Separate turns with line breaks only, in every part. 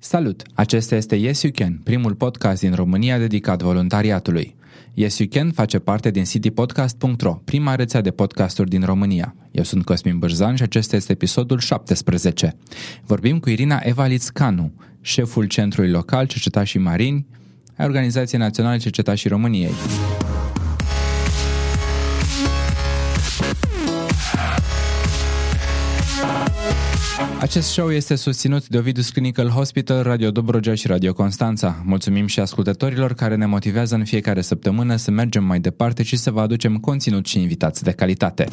Salut! Acesta este Yes You Can, primul podcast din România dedicat voluntariatului. Yes You Can face parte din citypodcast.ro, prima rețea de podcasturi din România. Eu sunt Cosmin Bârzan și acesta este episodul 17. Vorbim cu Irina Evalițcanu, șeful Centrului Local Cercetașii Marini a Organizației Naționale Cercetașii României. Acest show este susținut de Ovidus Clinical Hospital, Radio Dobrogea și Radio Constanța. Mulțumim și ascultătorilor care ne motivează în fiecare săptămână să mergem mai departe și să vă aducem conținut și invitați de calitate.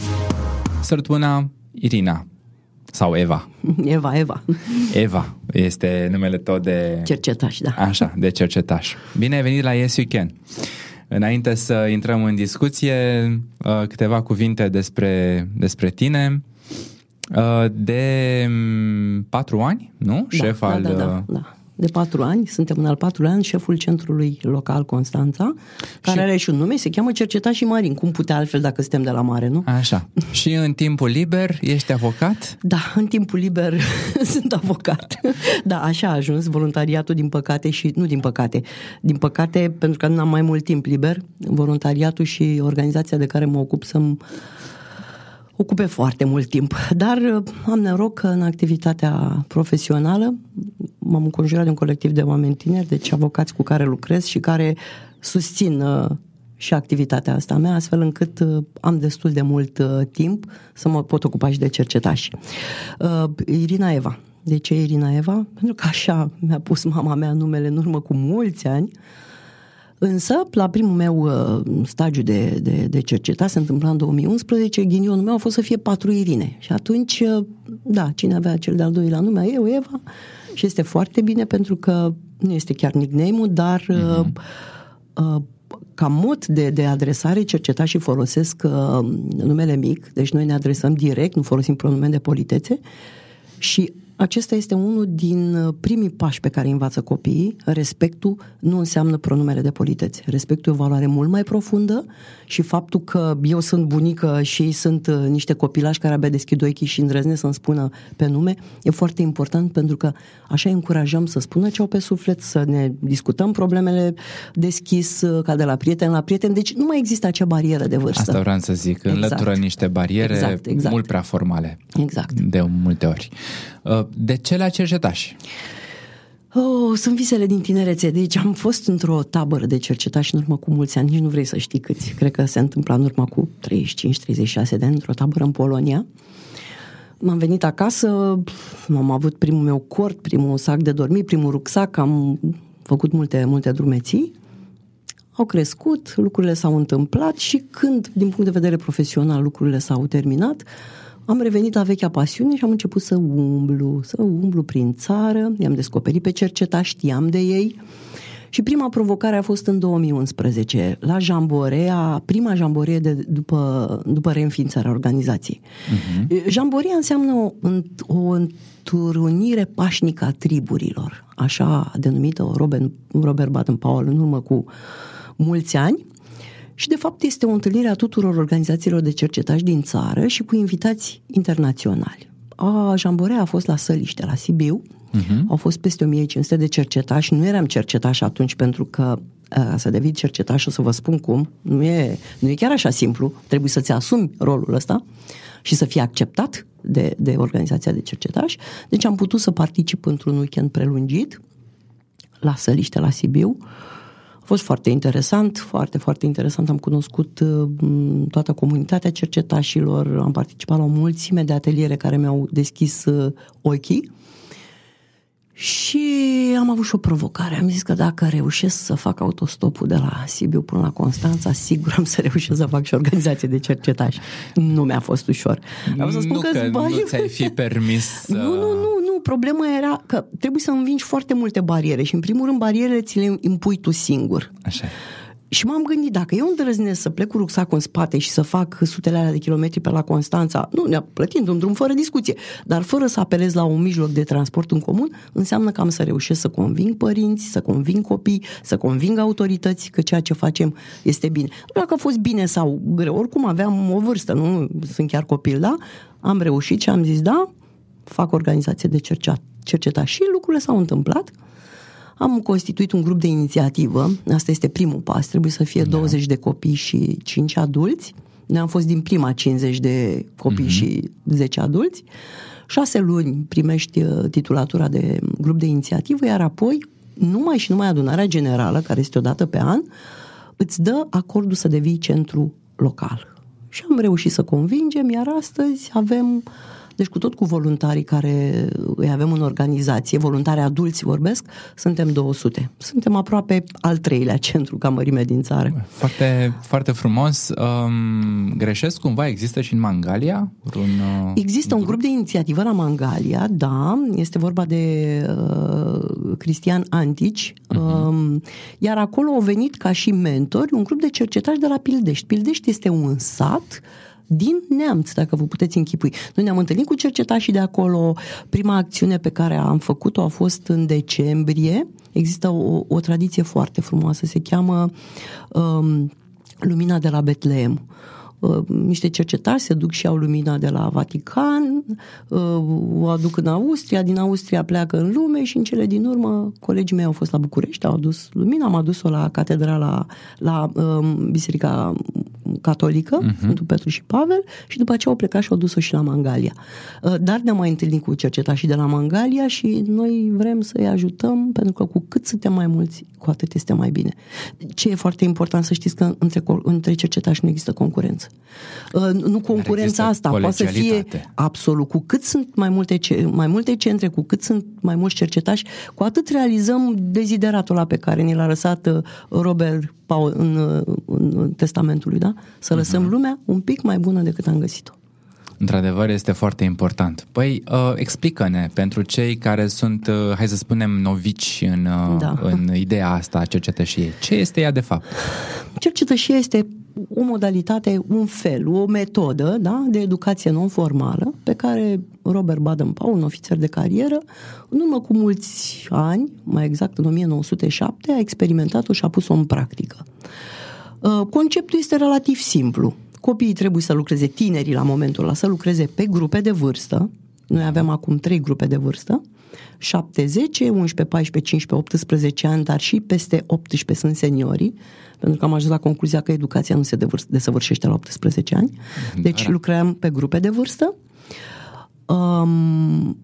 Sărbătoarea Irina sau Eva.
Eva, Eva.
Eva este numele tot de...
Cercetaș, da.
Așa, de cercetaș. Bine ai venit la Yes You Can. Înainte să intrăm în discuție, uh, câteva cuvinte despre, despre tine. Uh, de mm, patru ani, nu?
Da,
Șef
da,
al...
da, da,
uh,
da. De patru ani, suntem în al patrulea an, șeful centrului local Constanța, care
Și-
are și un nume, se cheamă Cercetașii Marin. Cum putea altfel dacă suntem de la mare, nu?
Așa. Și în timpul liber ești avocat?
Da, în timpul liber sunt avocat. Da, așa a ajuns voluntariatul, din păcate, și nu din păcate, din păcate, pentru că nu am mai mult timp liber, voluntariatul și organizația de care mă ocup să-mi ocupe foarte mult timp. Dar uh, am noroc că în activitatea profesională m-am înconjurat de un colectiv de oameni tineri, deci avocați cu care lucrez și care susțin uh, și activitatea asta mea, astfel încât uh, am destul de mult uh, timp să mă pot ocupa și de cercetași. Uh, Irina Eva. De ce Irina Eva? Pentru că așa mi-a pus mama mea numele în urmă cu mulți ani. Însă, la primul meu uh, stagiu de, de, de cercetare, se întâmpla în 2011, ghinionul meu a fost să fie patru Irine. Și atunci, uh, da, cine avea cel de-al doilea nume? Eu, Eva. Și este foarte bine pentru că nu este chiar nickname-ul, dar uh, uh, ca mod de, de adresare, cercetașii folosesc uh, numele mic, deci noi ne adresăm direct, nu folosim pronume de politețe și acesta este unul din uh, primii pași pe care îi învață copiii. Respectul nu înseamnă pronumele de politețe. Respectul e o valoare mult mai profundă și faptul că eu sunt bunică și ei sunt uh, niște copilași care abia deschid ochii și îndrăznesc să-mi spună pe nume, e foarte important pentru că așa îi încurajăm să spună ce au pe suflet, să ne discutăm problemele deschis, uh, ca de la prieten la prieten. Deci nu mai există acea barieră de vârstă.
Asta vreau să zic. Înlătură niște bariere
Exact, exact.
mult prea formale.
Exact.
De multe ori. Uh, De ce la cercetași?
Oh, sunt visele din tinerețe. Deci am fost într-o tabără de cercetași în urmă cu mulți ani, nici nu vrei să știi câți. Cred că se întâmpla în urmă cu 35-36 de ani, într-o tabără în Polonia. M-am venit acasă, am avut primul meu cort, primul sac de dormit, primul rucsac, am făcut multe, multe drumeții. Au crescut, lucrurile s-au întâmplat și când, din punct de vedere profesional, lucrurile s-au terminat, am revenit la vechea pasiune și am început să umblu, să umblu prin țară, i-am descoperit pe cerceta, știam de ei. Și prima provocare a fost în 2011, la Jamborea, prima Jamborea de, după, după reînființarea organizației. Uh-huh. Jamborea înseamnă o, o întrunire pașnică a triburilor, așa denumită Robert, Robert Baden-Powell în urmă cu mulți ani. Și, de fapt, este o întâlnire a tuturor organizațiilor de cercetași din țară și cu invitați internaționali. A, Jamborea a fost la Săliște, la Sibiu. Uh-huh. Au fost peste 1500 de cercetași. Nu eram cercetași atunci pentru că a, să devii cercetaș, o să vă spun cum, nu e, nu e chiar așa simplu. Trebuie să-ți asumi rolul ăsta și să fii acceptat de, de organizația de cercetași. Deci am putut să particip într-un weekend prelungit la Săliște, la Sibiu. A fost foarte interesant, foarte, foarte interesant. Am cunoscut uh, toată comunitatea cercetașilor, am participat la o mulțime de ateliere care mi-au deschis uh, ochii și am avut și o provocare. Am zis că dacă reușesc să fac autostopul de la Sibiu până la Constanța, sigur am să reușesc să fac și organizație de cercetași. Nu mi-a fost ușor. Am să spun
nu că,
bani-
nu ți-ai fi permis să...
nu, nu, nu, nu. Problema era că trebuie să învingi foarte multe bariere și, în primul rând, barierele ți le impui tu singur.
Așa.
Și m-am gândit, dacă eu îndrăznesc să plec cu rucsacul în spate și să fac sutele alea de kilometri pe la Constanța, nu, ne plătind un drum fără discuție, dar fără să apelez la un mijloc de transport în comun, înseamnă că am să reușesc să conving părinți, să conving copii, să conving autorități că ceea ce facem este bine. Nu dacă a fost bine sau greu, oricum aveam o vârstă, nu sunt chiar copil, da? Am reușit și am zis, da, fac organizație de cercetare și lucrurile s-au întâmplat. Am constituit un grup de inițiativă, asta este primul pas, trebuie să fie da. 20 de copii și 5 adulți. Noi am fost din prima 50 de copii mm-hmm. și 10 adulți. Șase luni primești uh, titulatura de grup de inițiativă, iar apoi numai și numai adunarea generală, care este o dată pe an, îți dă acordul să devii centru local. Și am reușit să convingem, iar astăzi avem uh, deci cu tot cu voluntarii care îi avem în organizație, voluntari adulți vorbesc, suntem 200. Suntem aproape al treilea centru ca mărime din țară.
Foarte, foarte frumos. Um, greșesc cumva? Există și în Mangalia?
Un, uh, există un grup de inițiativă la Mangalia, da. Este vorba de uh, Cristian Antici. Uh-huh. Um, iar acolo au venit ca și mentori un grup de cercetași de la Pildești. Pildești este un sat din neamț, dacă vă puteți închipui. Noi ne-am întâlnit cu cercetașii de acolo. Prima acțiune pe care am făcut-o a fost în decembrie. Există o, o tradiție foarte frumoasă, se cheamă um, Lumina de la Betleem uh, niște cercetari se duc și au lumina de la Vatican, uh, o aduc în Austria, din Austria pleacă în lume și în cele din urmă colegii mei au fost la București, au adus lumina, am adus-o la catedrala, la um, Biserica catolică, uh-huh. Sfântul Petru și Pavel, și după aceea au plecat și au dus-o și la Mangalia. Uh, dar ne-am mai întâlnit cu cercetașii de la Mangalia și noi vrem să-i ajutăm, pentru că cu cât suntem mai mulți, cu atât este mai bine. Ce e foarte important să știți că între, între cercetași nu există concurență. Uh, nu concurența asta, poate să fie absolut. Cu cât sunt mai multe, mai multe centre, cu cât sunt mai mulți cercetași, cu atât realizăm dezideratul ăla pe care ni l-a lăsat uh, Robert Paul în, în testamentul lui, da? Să lăsăm uh-huh. lumea un pic mai bună decât am găsit-o.
Într-adevăr, este foarte important. Păi, uh, explică-ne, pentru cei care sunt, uh, hai să spunem, novici în, uh, da. în ideea asta a cercetășiei, ce este ea de fapt?
Cercetășia este o modalitate, un fel, o metodă da, de educație non-formală pe care Robert Baden-Powell, un ofițer de carieră, în urmă cu mulți ani, mai exact în 1907, a experimentat-o și a pus-o în practică. Uh, conceptul este relativ simplu. Copiii trebuie să lucreze, tinerii la momentul ăla, să lucreze pe grupe de vârstă. Noi avem acum trei grupe de vârstă. 7, 10, 11, 14, 15, 18 ani, dar și peste 18 sunt seniorii, pentru că am ajuns la concluzia că educația nu se desăvârșește la 18 ani. Deci da. lucrăm pe grupe de vârstă. Um,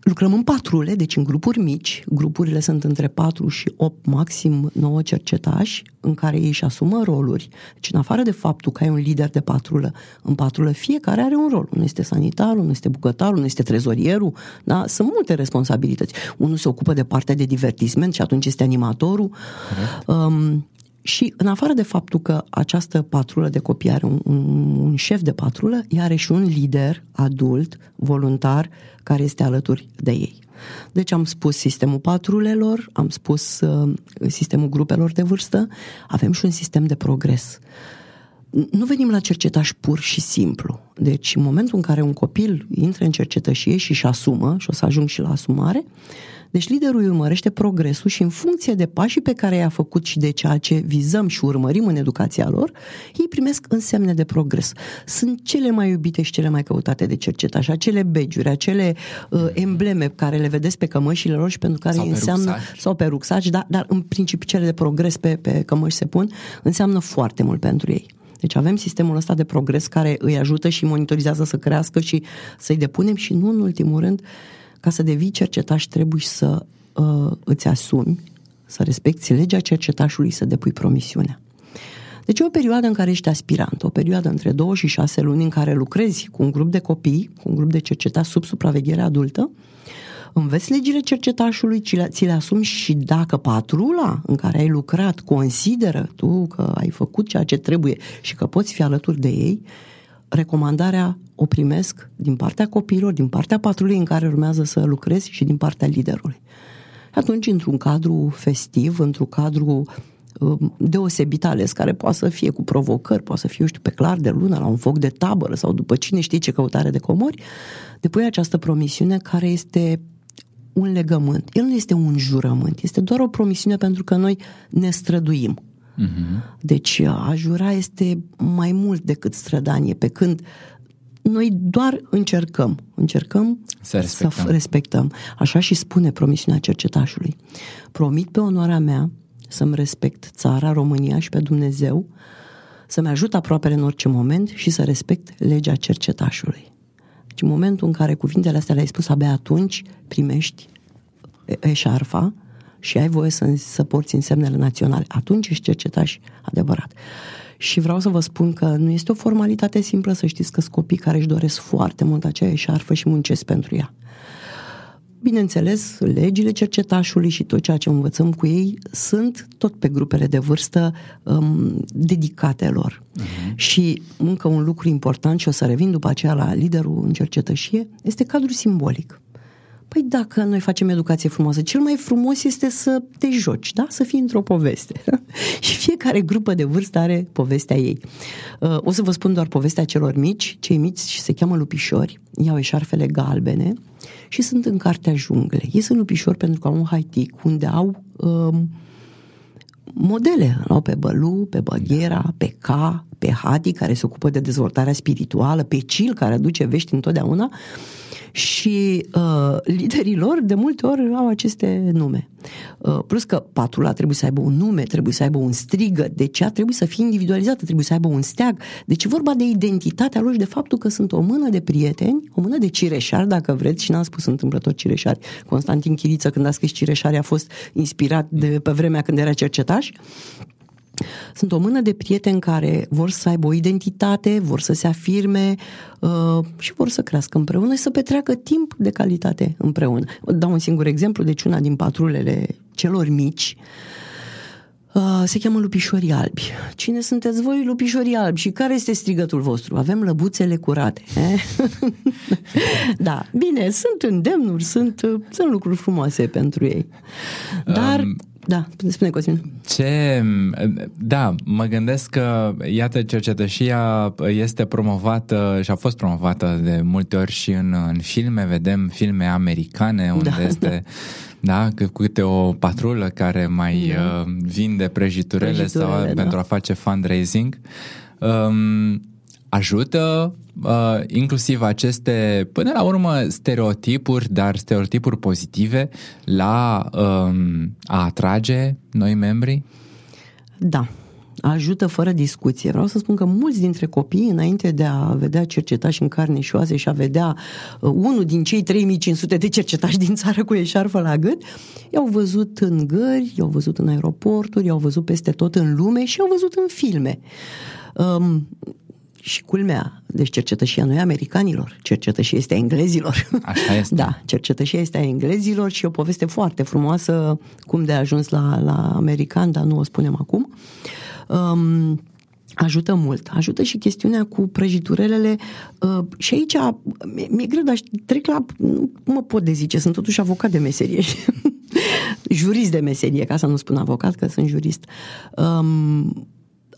lucrăm în patrule, deci în grupuri mici. Grupurile sunt între 4 și 8, maxim 9 cercetași, în care ei își asumă roluri. Deci în afară de faptul că ai un lider de patrulă, în patrulă fiecare are un rol. Unul este sanitarul, unul este bucătarul, unul este trezorierul, da? Sunt multe responsabilități. Unul se ocupă de partea de divertisment și atunci este animatorul. Um, și în afară de faptul că această patrulă de copii are un, un, un șef de patrulă, ea are și un lider adult, voluntar, care este alături de ei. Deci am spus sistemul patrulelor, am spus uh, sistemul grupelor de vârstă, avem și un sistem de progres. Nu venim la cercetaș pur și simplu. Deci în momentul în care un copil intră în cercetășie și își asumă, și o să ajung și la asumare, uh, deci liderul îi urmărește progresul și în funcție de pașii pe care i-a făcut și de ceea ce vizăm și urmărim în educația lor, ei primesc însemne de progres. Sunt cele mai iubite și cele mai căutate de cercetași, acele begiuri, acele uh, embleme care le vedeți pe cămășile lor și pentru care sau înseamnă, rucsaci. sau pe rucsaci, dar, dar în principiu cele de progres pe, pe cămăși se pun, înseamnă foarte mult pentru ei. Deci avem sistemul ăsta de progres care îi ajută și monitorizează să crească și să-i depunem și nu în ultimul rând ca să devii cercetaș trebuie să uh, îți asumi, să respecti legea cercetașului, să depui promisiunea. Deci e o perioadă în care ești aspirant, o perioadă între două și șase luni în care lucrezi cu un grup de copii, cu un grup de cercetași sub supraveghere adultă, înveți legile cercetașului, ți le, ți le asumi și dacă patrula în care ai lucrat consideră tu că ai făcut ceea ce trebuie și că poți fi alături de ei, recomandarea o primesc din partea copiilor, din partea patrulei în care urmează să lucrezi și din partea liderului. Atunci, într-un cadru festiv, într-un cadru um, deosebit ales, care poate să fie cu provocări, poate să fie, eu știu, pe clar de lună, la un foc de tabără sau după cine știe ce căutare de comori, depui această promisiune care este un legământ. El nu este un jurământ, este doar o promisiune pentru că noi ne străduim. Uh-huh. Deci a jura este mai mult decât strădanie, pe când Noi doar încercăm, încercăm
să respectăm.
să respectăm. Așa și spune promisiunea cercetașului. Promit pe onoarea mea să-mi respect țara, România și pe Dumnezeu, să-mi ajut aproapele în orice moment și să respect legea cercetașului. Deci în momentul în care cuvintele astea le-ai spus, abia atunci primești eșarfa și ai voie să, să porți însemnele naționale. Atunci ești cercetaș adevărat. Și vreau să vă spun că nu este o formalitate simplă să știți că sunt copii care își doresc foarte mult acea eșarfă și muncesc pentru ea. Bineînțeles, legile cercetașului și tot ceea ce învățăm cu ei sunt tot pe grupele de vârstă um, dedicate lor. Uh-huh. Și încă un lucru important, și o să revin după aceea la liderul în cercetășie, este cadrul simbolic. Păi dacă noi facem educație frumoasă, cel mai frumos este să te joci, da? Să fii într-o poveste. și fiecare grupă de vârstă are povestea ei. Uh, o să vă spun doar povestea celor mici. Cei mici se cheamă lupișori, iau eșarfele galbene și sunt în cartea junglei. Ei sunt lupișori pentru că au un haitic unde au um, modele. Au pe Bălu, pe Băghera, pe K, pe Hadi, care se ocupă de dezvoltarea spirituală, pe Cil, care aduce vești întotdeauna și uh, liderii lor de multe ori au aceste nume. Uh, plus că patrula trebuie să aibă un nume, trebuie să aibă un strigă, de ce trebuie să fie individualizată, trebuie să aibă un steag. Deci e vorba de identitatea lor și de faptul că sunt o mână de prieteni, o mână de cireșari, dacă vreți, și n-am spus întâmplător cireșari. Constantin Chiriță, când a scris cireșari, a fost inspirat de pe vremea când era cercetaș. Sunt o mână de prieteni care vor să aibă o identitate, vor să se afirme uh, și vor să crească împreună și să petreacă timp de calitate împreună. Dau un singur exemplu, deci una din patrulele celor mici uh, se cheamă lupișorii albi. Cine sunteți voi, lupișorii albi? Și care este strigătul vostru? Avem lăbuțele curate. Eh? da, bine, sunt îndemnuri, sunt, uh, sunt lucruri frumoase pentru ei. Dar... Um da, spune Cosmin.
Ce, da, mă gândesc că, iată, cercetășia este promovată și a fost promovată de multe ori și în, în filme, vedem filme americane unde da, este... Da. Da, cu câte o patrulă care mai da. uh, vinde prăjiturele, prăjiturele sau da. pentru a face fundraising. Um, ajută uh, inclusiv aceste, până la urmă, stereotipuri, dar stereotipuri pozitive la um, a atrage noi membri?
Da, ajută fără discuție. Vreau să spun că mulți dintre copii, înainte de a vedea cercetași în carne și oase și a vedea uh, unul din cei 3500 de cercetași din țară cu eșarfă la gât, i-au văzut în gări, i-au văzut în aeroporturi, i-au văzut peste tot în lume și i-au văzut în filme. Um, și culmea, deci cercetășia nu e americanilor, cercetășia este a englezilor.
Așa este.
Da, cercetășia este a englezilor și o poveste foarte frumoasă cum de a ajuns la, la american, dar nu o spunem acum. Um, ajută mult. Ajută și chestiunea cu prăjiturelele uh, și aici mi-e greu, dar trec la... Nu mă pot dezice, sunt totuși avocat de meserie. jurist de meserie, ca să nu spun avocat, că sunt jurist. Um,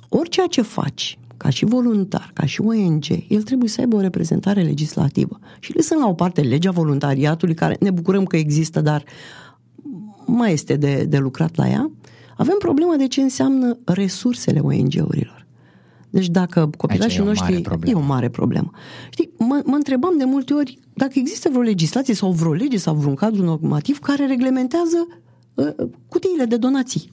orice ce faci, ca și voluntar, ca și ONG, el trebuie să aibă o reprezentare legislativă. Și lăsăm la o parte legea voluntariatului, care ne bucurăm că există, dar mai este de, de lucrat la ea. Avem problema de ce înseamnă resursele ONG-urilor. Deci dacă copilașii noștri... E o mare problemă. Știi, mă, mă întrebam de multe ori dacă există vreo legislație sau vreo lege sau vreun cadru normativ care reglementează uh, cutiile de donații.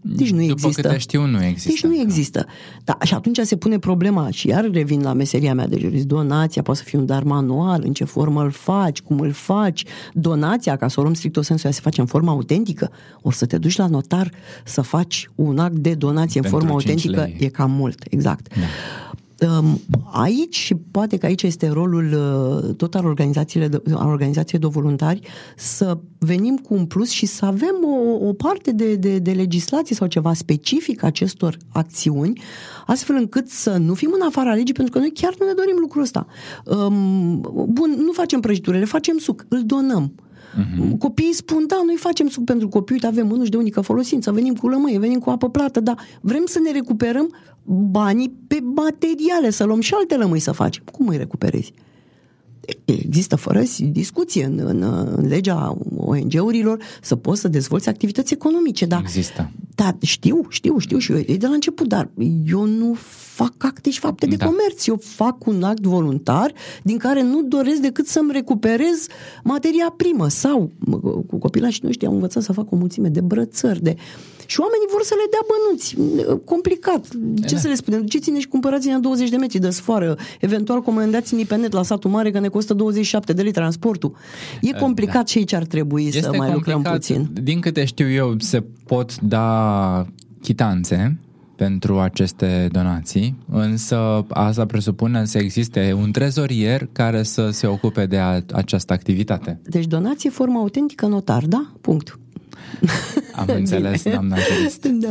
Deci nu
După
există.
câte știu, nu există.
Deci nu există. Da, și atunci se pune problema și iar revin la meseria mea de jurist. Donația poate să fie un dar manual, în ce formă îl faci, cum îl faci. Donația, ca să o luăm strict sensul, se face în formă autentică. O să te duci la notar să faci un act de donație Pentru în formă autentică, lei. e cam mult, exact. Da. Um, aici, și poate că aici este rolul uh, tot al, organizației de, al organizației de voluntari, să venim cu un plus și să avem o, o parte de, de, de legislație sau ceva specific acestor acțiuni, astfel încât să nu fim în afara legii, pentru că noi chiar nu ne dorim lucrul ăsta. Um, bun, nu facem prăjiturile, facem suc, îl donăm. Uh-huh. Copiii spun, da, noi facem suc pentru copii, uite, avem mânuși de unică folosință, venim cu lămâie, venim cu apă plată, dar vrem să ne recuperăm banii pe materiale, să luăm și alte lămâi să facem. Cum îi recuperezi? Există fără discuție în, în, în legea ONG-urilor să poți să dezvolți activități economice, dar
Există.
Da, știu, știu, știu și eu, e de la început, dar eu nu fac acte și fapte de da. comerț. Eu fac un act voluntar din care nu doresc decât să-mi recuperez materia primă sau cu copilașii noștri am învățat să fac o mulțime de brățări, de... Și oamenii vor să le dea bănuți. Complicat. Ce da. să le spunem? Ce ține și cumpărați-ne 20 de metri de sfoară. Eventual comandați-ne pe net la satul mare că ne costă 27 de lei transportul. E da. complicat da. și aici ar trebui este să mai lucrăm puțin.
Din câte știu eu, se pot da chitanțe pentru aceste donații, însă asta presupune să existe un trezorier care să se ocupe de a, această activitate.
Deci donație formă autentică notar, da? Punct.
Am înțeles, doamna jurist. Da.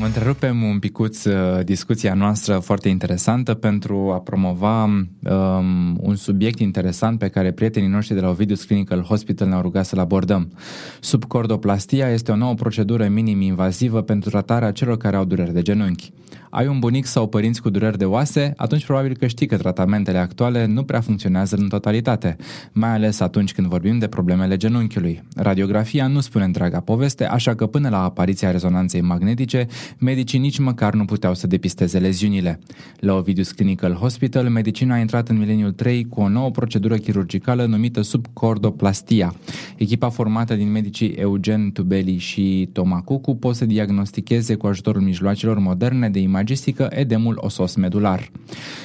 Mă întrerupem un picuț uh, discuția noastră foarte interesantă pentru a promova um, un subiect interesant pe care prietenii noștri de la Ovidius Clinical Hospital ne-au rugat să-l abordăm. Subcordoplastia este o nouă procedură minim-invazivă pentru tratarea celor care au dureri de genunchi ai un bunic sau părinți cu dureri de oase, atunci probabil că știi că tratamentele actuale nu prea funcționează în totalitate, mai ales atunci când vorbim de problemele genunchiului. Radiografia nu spune întreaga poveste, așa că până la apariția rezonanței magnetice, medicii nici măcar nu puteau să depisteze leziunile. La Ovidius Clinical Hospital, medicina a intrat în mileniul 3 cu o nouă procedură chirurgicală numită subcordoplastia. Echipa formată din medicii Eugen Tubeli și Toma Cucu pot să diagnosticheze cu ajutorul mijloacelor moderne de imagine imagistică edemul osos medular.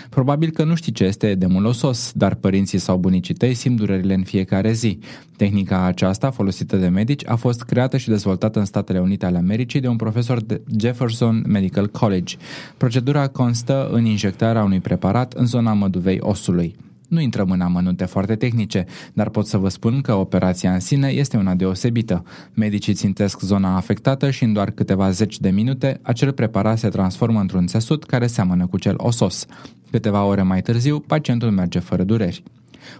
Probabil că nu știi ce este edemul osos, dar părinții sau bunicii tăi simt durerile în fiecare zi. Tehnica aceasta, folosită de medici, a fost creată și dezvoltată în Statele Unite ale Americii de un profesor de Jefferson Medical College. Procedura constă în injectarea unui preparat în zona măduvei osului. Nu intrăm în amănunte foarte tehnice, dar pot să vă spun că operația în sine este una deosebită. Medicii țintesc zona afectată și în doar câteva zeci de minute acel preparat se transformă într-un țesut care seamănă cu cel osos. Câteva ore mai târziu, pacientul merge fără dureri.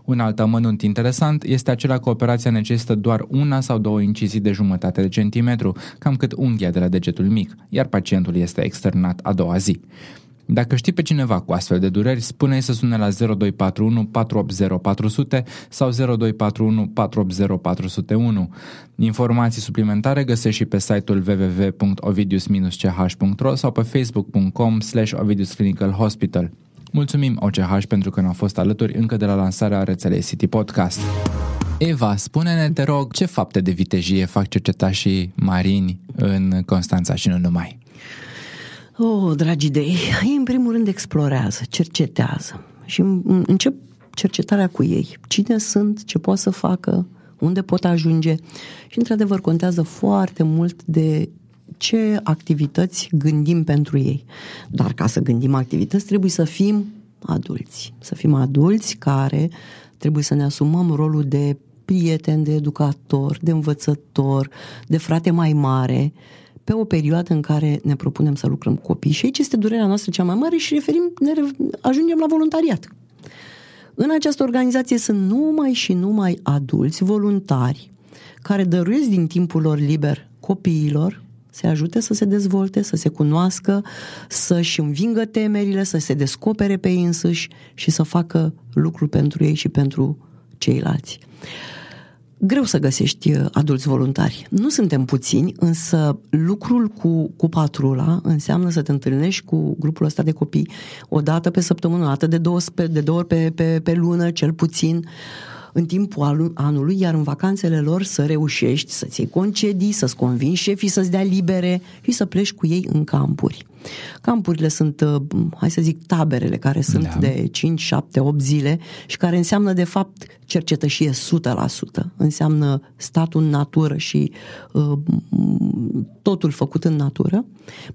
Un alt amănunt interesant este acela că operația necesită doar una sau două incizii de jumătate de centimetru, cam cât unghia de la degetul mic, iar pacientul este externat a doua zi. Dacă știi pe cineva cu astfel de dureri, spune-i să sune la 0241 480 400 sau 0241 480 401. Informații suplimentare găsești și pe site-ul www.ovidius-ch.ro sau pe facebook.com slash Ovidius Clinical Hospital. Mulțumim OCH pentru că ne-au fost alături încă de la lansarea rețelei City Podcast. Eva, spune-ne, te rog, ce fapte de vitejie fac cercetașii marini în Constanța și nu numai?
Oh, dragi idei, ei în primul rând explorează, cercetează și încep cercetarea cu ei. Cine sunt, ce pot să facă, unde pot ajunge și într-adevăr contează foarte mult de ce activități gândim pentru ei. Dar ca să gândim activități trebuie să fim adulți. Să fim adulți care trebuie să ne asumăm rolul de prieten, de educator, de învățător, de frate mai mare pe o perioadă în care ne propunem să lucrăm cu copii. Și aici este durerea noastră cea mai mare și referim, ne ajungem la voluntariat. În această organizație sunt numai și numai adulți voluntari care dăruiesc din timpul lor liber copiilor, să ajute să se dezvolte, să se cunoască, să-și învingă temerile, să se descopere pe ei însuși și să facă lucruri pentru ei și pentru ceilalți greu să găsești uh, adulți voluntari. Nu suntem puțini, însă lucrul cu, cu patrula înseamnă să te întâlnești cu grupul ăsta de copii o dată pe săptămână, o dată de două, de două ori pe, pe, pe lună, cel puțin, în timpul anului, iar în vacanțele lor să reușești să-ți iei concedii, să-ți convingi șefii să-ți dea libere și să pleci cu ei în campuri. Campurile sunt, uh, hai să zic, taberele care sunt da. de 5, 7, 8 zile și care înseamnă, de fapt, cercetășie 100%. Înseamnă statul în natură și uh, totul făcut în natură.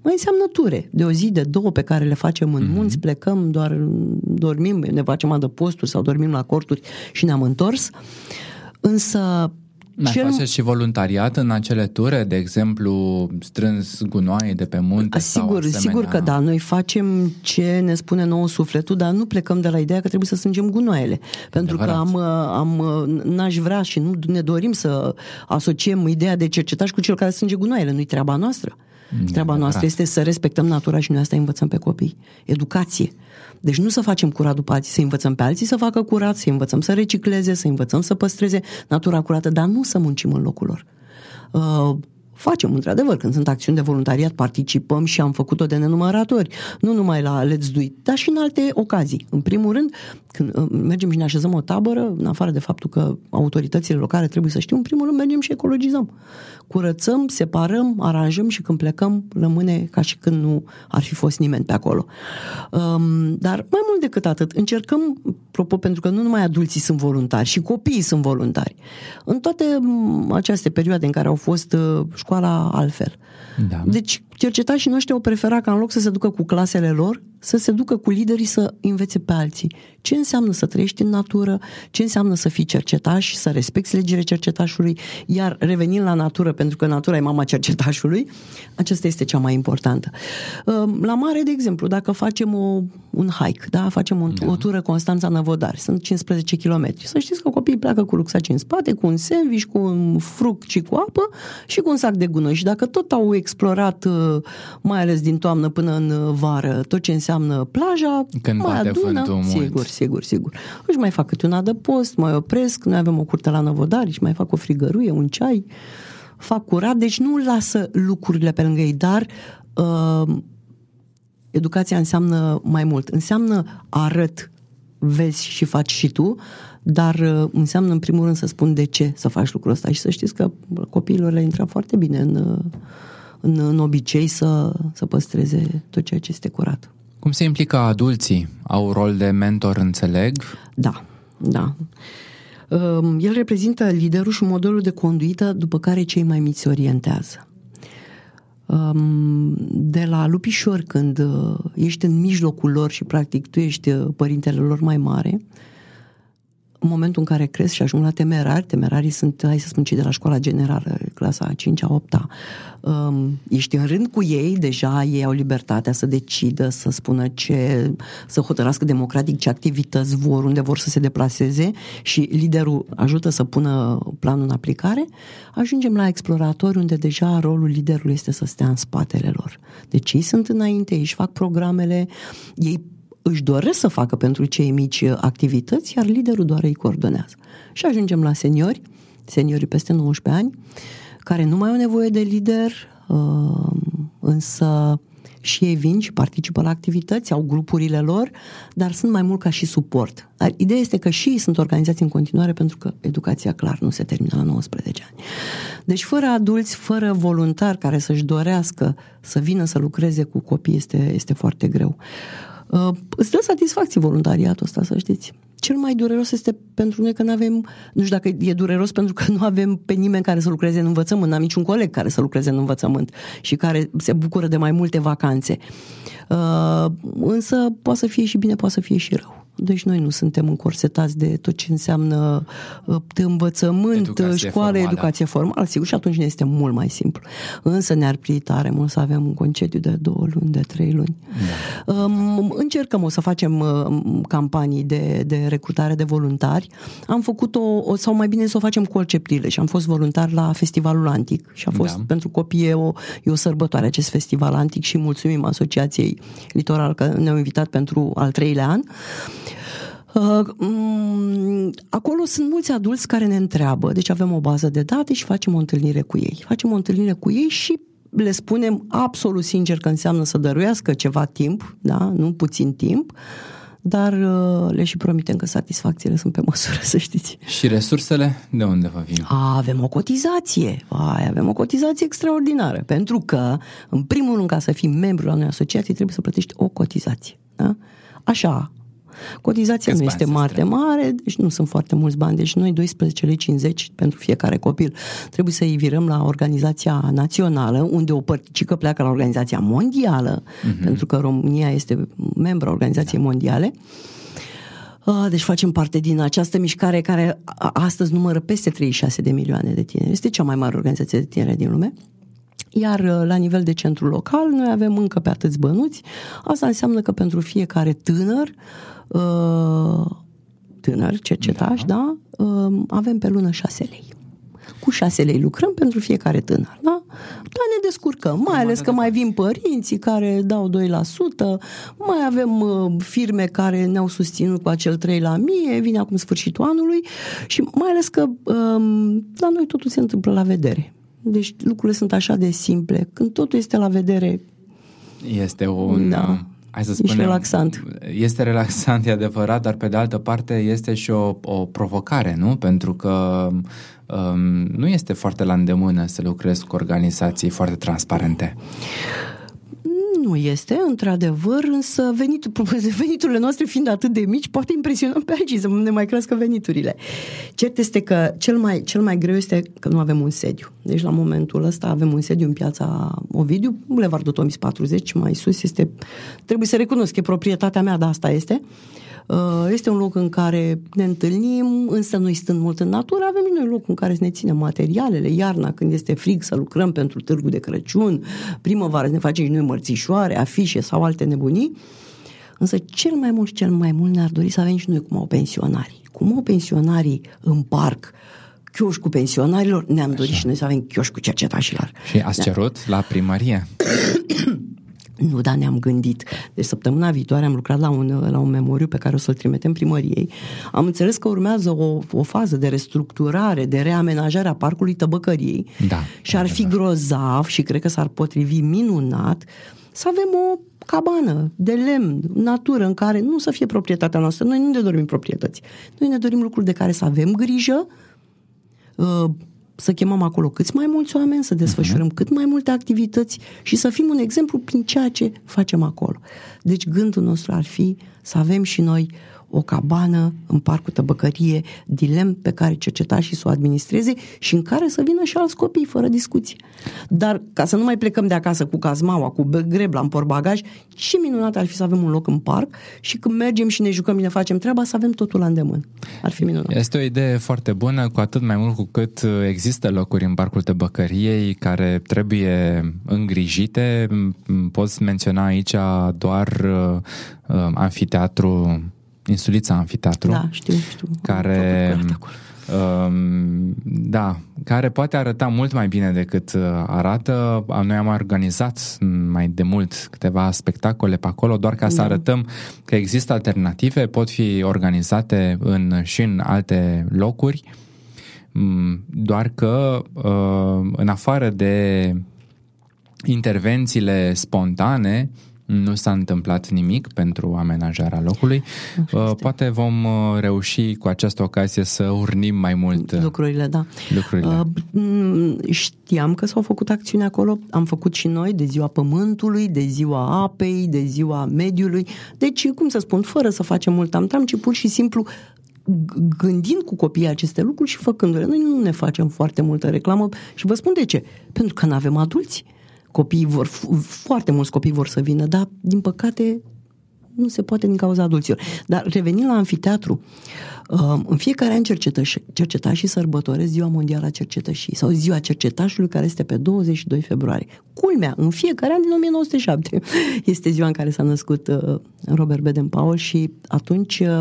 Mai înseamnă ture de o zi, de două pe care le facem în mm-hmm. munți, plecăm, doar dormim, ne facem adăposturi sau dormim la corturi și ne-am întors. Însă
mai cel... faceți și voluntariat în acele ture, de exemplu, strâns gunoaie de pe munte?
Sigur,
sau
sigur că da. Noi facem ce ne spune nouă sufletul, dar nu plecăm de la ideea că trebuie să strângem gunoaiele. Pentru Adevărat. că am, am, n-aș vrea și nu ne dorim să asociem ideea de cercetaș cu cel care strânge gunoaiele. Nu-i treaba noastră. Treaba noastră este să respectăm natura și noi asta învățăm pe copii. Educație. Deci nu să facem curat după alții, să învățăm pe alții să facă curat, să învățăm să recicleze, să învățăm să păstreze natura curată, dar nu să muncim în locul lor. Uh, facem, într-adevăr, când sunt acțiuni de voluntariat, participăm și am făcut-o de nenumărat ori. Nu numai la Let's Do It, dar și în alte ocazii. În primul rând, când uh, mergem și ne așezăm o tabără, în afară de faptul că autoritățile locale trebuie să știu, în primul rând mergem și ecologizăm. Curățăm, separăm, aranjăm și când plecăm rămâne ca și când nu ar fi fost nimeni pe acolo. Um, dar mai mult decât atât, încercăm, apropo, pentru că nu numai adulții sunt voluntari, și copiii sunt voluntari. În toate aceste perioade în care au fost uh, școala altfel. Da. Deci cercetașii noștri au preferat ca în loc să se ducă cu clasele lor, să se ducă cu liderii să învețe pe alții. Ce înseamnă să trăiești în natură, ce înseamnă să fii cercetaș, să respecti legile cercetașului, iar revenind la natură, pentru că natura e mama cercetașului, aceasta este cea mai importantă. Ehm, la mare, de exemplu, dacă facem o, un hike, da? facem o, da. o tură Constanța Năvodari, sunt 15 km. Să știți că copiii pleacă cu rucsaci în spate, cu un sandwich, cu un fruct și cu apă și cu un sac de gunoi. Și dacă tot au explorat, mai ales din toamnă până în vară, tot ce înseamnă înseamnă plaja,
Când mai adună,
sigur,
mult.
sigur, sigur. Își mai fac câte un adăpost, mai opresc, noi avem o curte la Năvodari și mai fac o frigăruie, un ceai, fac curat, deci nu lasă lucrurile pe lângă ei, dar uh, educația înseamnă mai mult. Înseamnă arăt, vezi și faci și tu, dar uh, înseamnă în primul rând să spun de ce să faci lucrul ăsta și să știți că copiilor le intră foarte bine în, uh, în, în obicei să, să păstreze tot ceea ce este curat.
Cum se implică adulții? Au rol de mentor, înțeleg?
Da, da. Um, el reprezintă liderul și modelul de conduită după care cei mai mici se orientează. Um, de la lupișor, când uh, ești în mijlocul lor și practic tu ești uh, părintele lor mai mare, în momentul în care cresc și ajung la temerari, temerarii sunt, hai să spun, cei de la școala generală, clasa a 5-a, 8-a, um, ești în rând cu ei, deja ei au libertatea să decidă, să spună ce, să hotărască democratic ce activități vor, unde vor să se deplaseze și liderul ajută să pună planul în aplicare, ajungem la exploratori unde deja rolul liderului este să stea în spatele lor. Deci ei sunt înainte, ei își fac programele, ei își doresc să facă pentru cei mici activități, iar liderul doar îi coordonează. Și ajungem la seniori, seniorii peste 19 ani, care nu mai au nevoie de lider, uh, însă și ei vin și participă la activități, au grupurile lor, dar sunt mai mult ca și suport. Dar ideea este că și ei sunt organizați în continuare pentru că educația clar nu se termină la 19 ani. Deci fără adulți, fără voluntari care să-și dorească să vină să lucreze cu copii este, este foarte greu. Uh, îți dă satisfacție voluntariatul ăsta, să știți. Cel mai dureros este pentru noi că nu avem, nu știu dacă e dureros pentru că nu avem pe nimeni care să lucreze în învățământ, n-am niciun coleg care să lucreze în învățământ și care se bucură de mai multe vacanțe. Uh, însă poate să fie și bine, poate să fie și rău. Deci noi nu suntem încorsetați de tot ce înseamnă uh, de învățământ, educație școală, formală. educație formală, sigur, și atunci ne este mult mai simplu. Însă ne-ar pli tare mult să avem un concediu de două luni, de trei luni. Da. Um, încercăm o să facem uh, campanii de, de recrutare de voluntari. Am făcut-o, sau mai bine să o facem cu Olceptile și am fost voluntar la Festivalul Antic și a fost da. pentru copii e o, e o sărbătoare acest festival antic și mulțumim Asociației Litoral că ne-au invitat pentru al treilea an. Uh, mm, acolo sunt mulți adulți care ne întreabă, deci avem o bază de date și facem o întâlnire cu ei. Facem o întâlnire cu ei și le spunem absolut sincer că înseamnă să dăruiască ceva timp, da? nu puțin timp, dar uh, le și promitem că satisfacțiile sunt pe măsură, să știți.
Și resursele de unde vă vin?
A, avem o cotizație, Vai, avem o cotizație extraordinară, pentru că, în primul rând, ca să fii membru la unei asociații, trebuie să plătești o cotizație. Da? Așa, Cotizația Câți nu este mare, mare, deci nu sunt foarte mulți bani. Deci noi 12 lei 50 pentru fiecare copil trebuie să-i virăm la organizația națională, unde o părticică pleacă la organizația mondială, uh-huh. pentru că România este membra organizației da. mondiale. Uh, deci facem parte din această mișcare care astăzi numără peste 36 de milioane de tineri. Este cea mai mare organizație de tineri din lume. Iar uh, la nivel de centru local, noi avem încă pe atâți bănuți. Asta înseamnă că pentru fiecare tânăr uh, tânăr, cercetaș, da, da avem pe lună 6 lei. cu 6 lei lucrăm pentru fiecare tânăr. Da? Dar ne descurcăm, mai ales că mai vin părinții care dau 2%, mai avem uh, firme care ne-au susținut cu acel 3 la mie, vine acum sfârșitul anului și mai ales că um, la noi totul se întâmplă la vedere. Deci lucrurile sunt așa de simple. Când totul este la vedere...
Este un... Da hai să spunem,
Ești relaxant.
Este relaxant, e adevărat, dar pe de altă parte este și o, o provocare, nu? Pentru că um, nu este foarte la îndemână să lucrezi cu organizații foarte transparente.
Nu este, într-adevăr, însă venitul, veniturile noastre fiind atât de mici, poate impresionăm pe aici să ne mai crească veniturile. Cert este că cel mai, cel mai greu este că nu avem un sediu. Deci la momentul ăsta avem un sediu în piața Ovidiu, Bulevardul Tomis 40, mai sus este, trebuie să recunosc că e proprietatea mea, dar asta este. Uh, Uh, este un loc în care ne întâlnim, însă noi stând mult în natură, avem și noi loc în care să ne ținem materialele, iarna când este frig să lucrăm pentru târgul de Crăciun, primăvară să ne facem și noi mărțișoare, afișe sau alte nebunii. Însă cel mai mult și cel mai mult ne-ar dori să avem și noi cum au pensionarii. Cum au pensionarii în parc, cu pensionarilor, ne-am dorit și noi să avem cu cercetașilor.
Și ați da. cerut la primărie?
Nu, dar ne-am gândit. Deci săptămâna viitoare am lucrat la un, la un memoriu pe care o să-l trimitem primăriei. Am înțeles că urmează o, o fază de restructurare, de reamenajare a parcului Tăbăcăriei
da,
și ar fi grozav și cred că s-ar potrivi minunat să avem o cabană de lemn, natură, în care nu să fie proprietatea noastră. Noi nu ne dorim proprietăți. Noi ne dorim lucruri de care să avem grijă, uh, să chemăm acolo câți mai mulți oameni, să desfășurăm uh-huh. cât mai multe activități și să fim un exemplu prin ceea ce facem acolo. Deci gândul nostru ar fi să avem și noi o cabană în parcul Tăbăcărie, dilem pe care cercetașii să o administreze și în care să vină și alți copii, fără discuție. Dar ca să nu mai plecăm de acasă cu cazmaua, cu grebla în portbagaj, ce minunat ar fi să avem un loc în parc și când mergem și ne jucăm și ne facem treaba, să avem totul la îndemână. Ar fi minunat.
Este o idee foarte bună, cu atât mai mult cu cât există locuri în parcul Tăbăcăriei care trebuie îngrijite. Poți menționa aici doar uh, uh anfiteatru Insulița Amfiteatru.
Da, știu, știu.
Care, um, da, care poate arăta mult mai bine decât uh, arată. Noi am organizat mai de mult câteva spectacole pe acolo, doar ca să da. arătăm că există alternative, pot fi organizate în, și în alte locuri, mm, doar că uh, în afară de intervențiile spontane, nu s-a întâmplat nimic pentru amenajarea locului. Uh, poate vom uh, reuși cu această ocazie să urnim mai mult
uh, lucrurile, da.
Lucrurile.
Știam că s-au făcut acțiuni acolo, am făcut și noi de ziua pământului, de ziua apei, de ziua mediului. Deci, cum să spun, fără să facem mult am ci pur și simplu gândind cu copiii aceste lucruri și făcându-le. Noi nu ne facem foarte multă reclamă și vă spun de ce. Pentru că nu avem adulți copiii vor, foarte mulți copii vor să vină, dar din păcate nu se poate din cauza adulților. Dar revenind la anfiteatru, um, în fiecare an cercetașii sărbătoresc Ziua Mondială a Cercetășii sau Ziua Cercetașului care este pe 22 februarie. Culmea, în fiecare an din 1907 este ziua în care s-a născut uh, Robert Baden-Powell și atunci uh,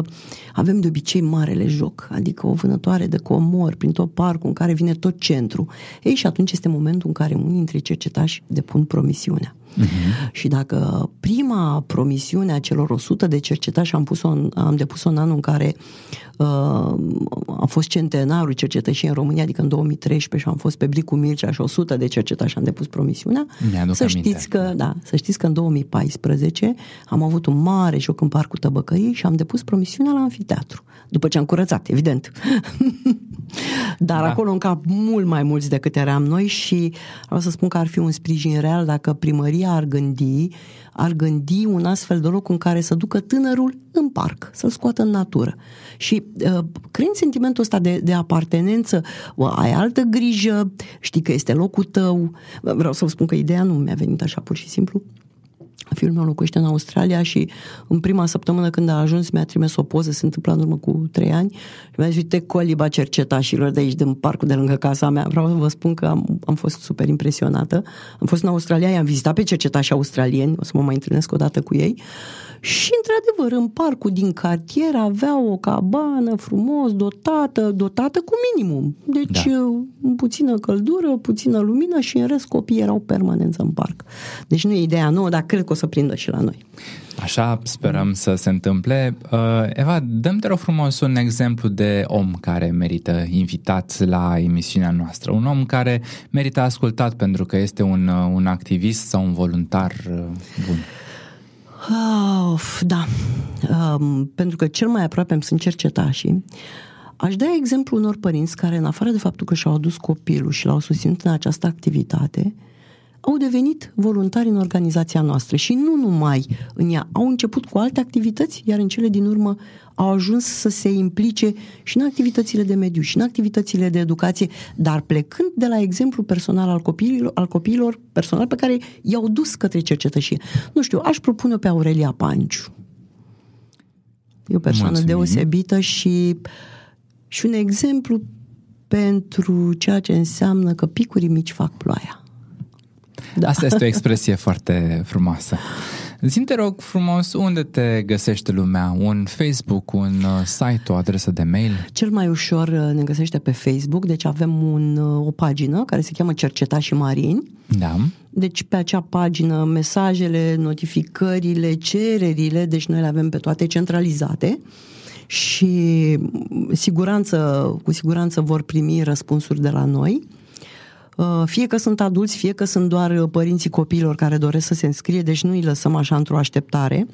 avem de obicei marele joc, adică o vânătoare de comori prin tot parcul în care vine tot centru. Ei, și atunci este momentul în care unii dintre cercetași depun promisiunea. Uh-huh. Și dacă prima promisiune a celor 100 de cercetași am, pus-o în, am depus-o în anul în care uh, a fost centenarul cercetășii în România, adică în 2013 și am fost pe Bricul Mircea și 100 de cercetași am depus promisiunea, să știți, că, da, să știți că în 2014 am avut un mare joc în Parcul Tăbăcării și am depus promisiunea la anfiteatru. După ce am curățat, evident. Dar da. acolo încap mult mai mulți decât eram noi și vreau să spun că ar fi un sprijin real dacă primăria ar gândi, ar gândi un astfel de loc în care să ducă tânărul în parc, să-l scoată în natură. Și uh, creând sentimentul ăsta de, de apartenență, uh, ai altă grijă, știi că este locul tău. Vreau să vă spun că ideea nu mi-a venit așa pur și simplu Fiul meu locuiește în Australia și în prima săptămână când a ajuns mi-a trimis o poză, se întâmplă în urmă cu trei ani și mi-a zis, uite, coliba cercetașilor de aici, din parcul de lângă casa mea. Vreau să vă spun că am, am fost super impresionată. Am fost în Australia, i-am vizitat pe cercetași australieni, o să mă mai întâlnesc o dată cu ei și, într-adevăr, în parcul din cartier avea o cabană frumos, dotată, dotată cu minimum. Deci, da. puțină căldură, puțină lumină și, în rest, copiii erau permanență în parc. Deci nu e ideea nouă, dar cred că o să prindă și la noi.
Așa sperăm să se întâmple. Uh, Eva, dăm te rog frumos un exemplu de om care merită invitat la emisiunea noastră. Un om care merită ascultat pentru că este un, uh, un activist sau un voluntar uh, bun.
Of, da, um, pentru că cel mai aproape îmi sunt cercetașii. Aș da exemplu unor părinți care, în afară de faptul că și-au adus copilul și l-au susținut în această activitate, au devenit voluntari în organizația noastră și nu numai în ea. Au început cu alte activități, iar în cele din urmă au ajuns să se implice și în activitățile de mediu, și în activitățile de educație, dar plecând de la exemplu personal al copiilor, al copiilor personal pe care i-au dus către cercetășie. Nu știu, aș propune pe Aurelia Panciu. E o persoană Mulțumim. deosebită și, și un exemplu pentru ceea ce înseamnă că picurii mici fac ploaia.
Da. Asta este o expresie foarte frumoasă. Zim te rog frumos, unde te găsește lumea? Un Facebook, un uh, site, o adresă de mail?
Cel mai ușor uh, ne găsește pe Facebook, deci avem un, uh, o pagină care se cheamă Cercetași Marini.
Da.
Deci pe acea pagină mesajele, notificările, cererile, deci noi le avem pe toate centralizate și siguranță, cu siguranță vor primi răspunsuri de la noi. Uh, fie că sunt adulți, fie că sunt doar uh, părinții copiilor care doresc să se înscrie, deci nu îi lăsăm așa într-o așteptare.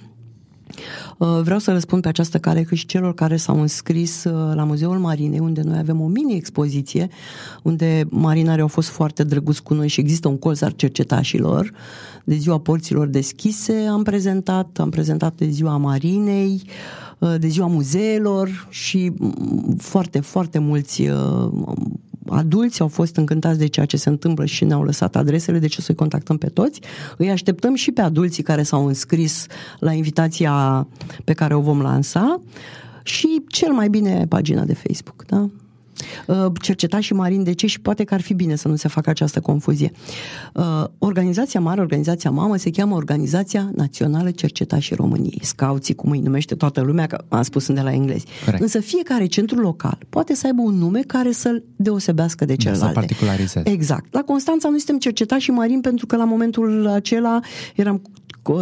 Uh, vreau să răspund pe această cale că și celor care s-au înscris la Muzeul Marinei, unde noi avem o mini-expoziție, unde marinare au fost foarte drăguți cu noi și există un colț al cercetașilor. De ziua porților deschise am prezentat, am prezentat de ziua Marinei, de ziua muzeelor și mm, foarte, foarte mulți adulți au fost încântați de ceea ce se întâmplă și ne-au lăsat adresele, deci o să-i contactăm pe toți. Îi așteptăm și pe adulții care s-au înscris la invitația pe care o vom lansa și cel mai bine pagina de Facebook, da? Uh, cerceta și marin de ce și poate că ar fi bine să nu se facă această confuzie. Uh, organizația mare, organizația mamă, se cheamă Organizația Națională și României. Scauții, cum îi numește toată lumea, că am spus sunt de la englezi. Corect. Însă fiecare centru local poate să aibă un nume care să-l deosebească de celelalte. Să
particularizeze.
Exact. La Constanța noi suntem și marin pentru că la momentul acela eram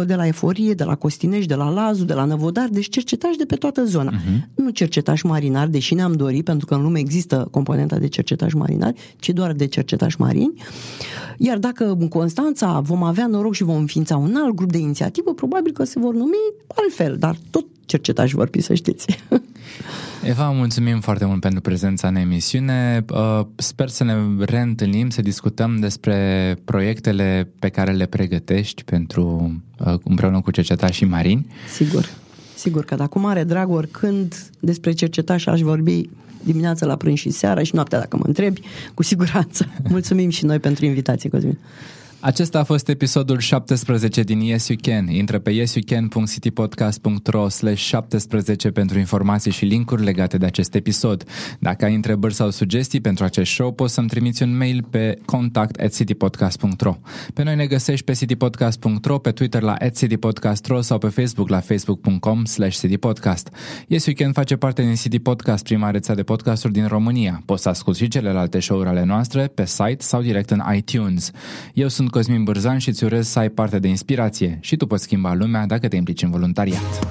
de la Eforie, de la Costinești, de la Lazu, de la Năvodar, deci cercetași de pe toată zona. Uh-huh. Nu cercetași marinari, deși ne-am dorit, pentru că în lume există componenta de cercetași marinari, ci doar de cercetași marini. Iar dacă în Constanța vom avea noroc și vom înființa un alt grup de inițiativă, probabil că se vor numi altfel, dar tot cercetași vor fi, să știți.
Eva, mulțumim foarte mult pentru prezența în emisiune. Uh, sper să ne reîntâlnim, să discutăm despre proiectele pe care le pregătești pentru uh, împreună cu cercetașii marini.
Sigur, sigur că dacă mare drag oricând despre cercetași aș vorbi dimineața la prânz și seara și noaptea dacă mă întrebi, cu siguranță. Mulțumim și noi pentru invitație, Cosmin.
Acesta a fost episodul 17 din Yes You Can. Intră pe yesyoucan.citypodcast.ro slash 17 pentru informații și linkuri legate de acest episod. Dacă ai întrebări sau sugestii pentru acest show, poți să-mi trimiți un mail pe contact at citypodcast.ro. Pe noi ne găsești pe citypodcast.ro, pe Twitter la at citypodcast.ro sau pe Facebook la facebook.com slash citypodcast. Yes You Can face parte din City Podcast, prima rețea de podcasturi din România. Poți să asculti și celelalte show-uri ale noastre pe site sau direct în iTunes. Eu sunt Cosmin Bârzan și îți urez să ai parte de inspirație și tu poți schimba lumea dacă te implici în voluntariat.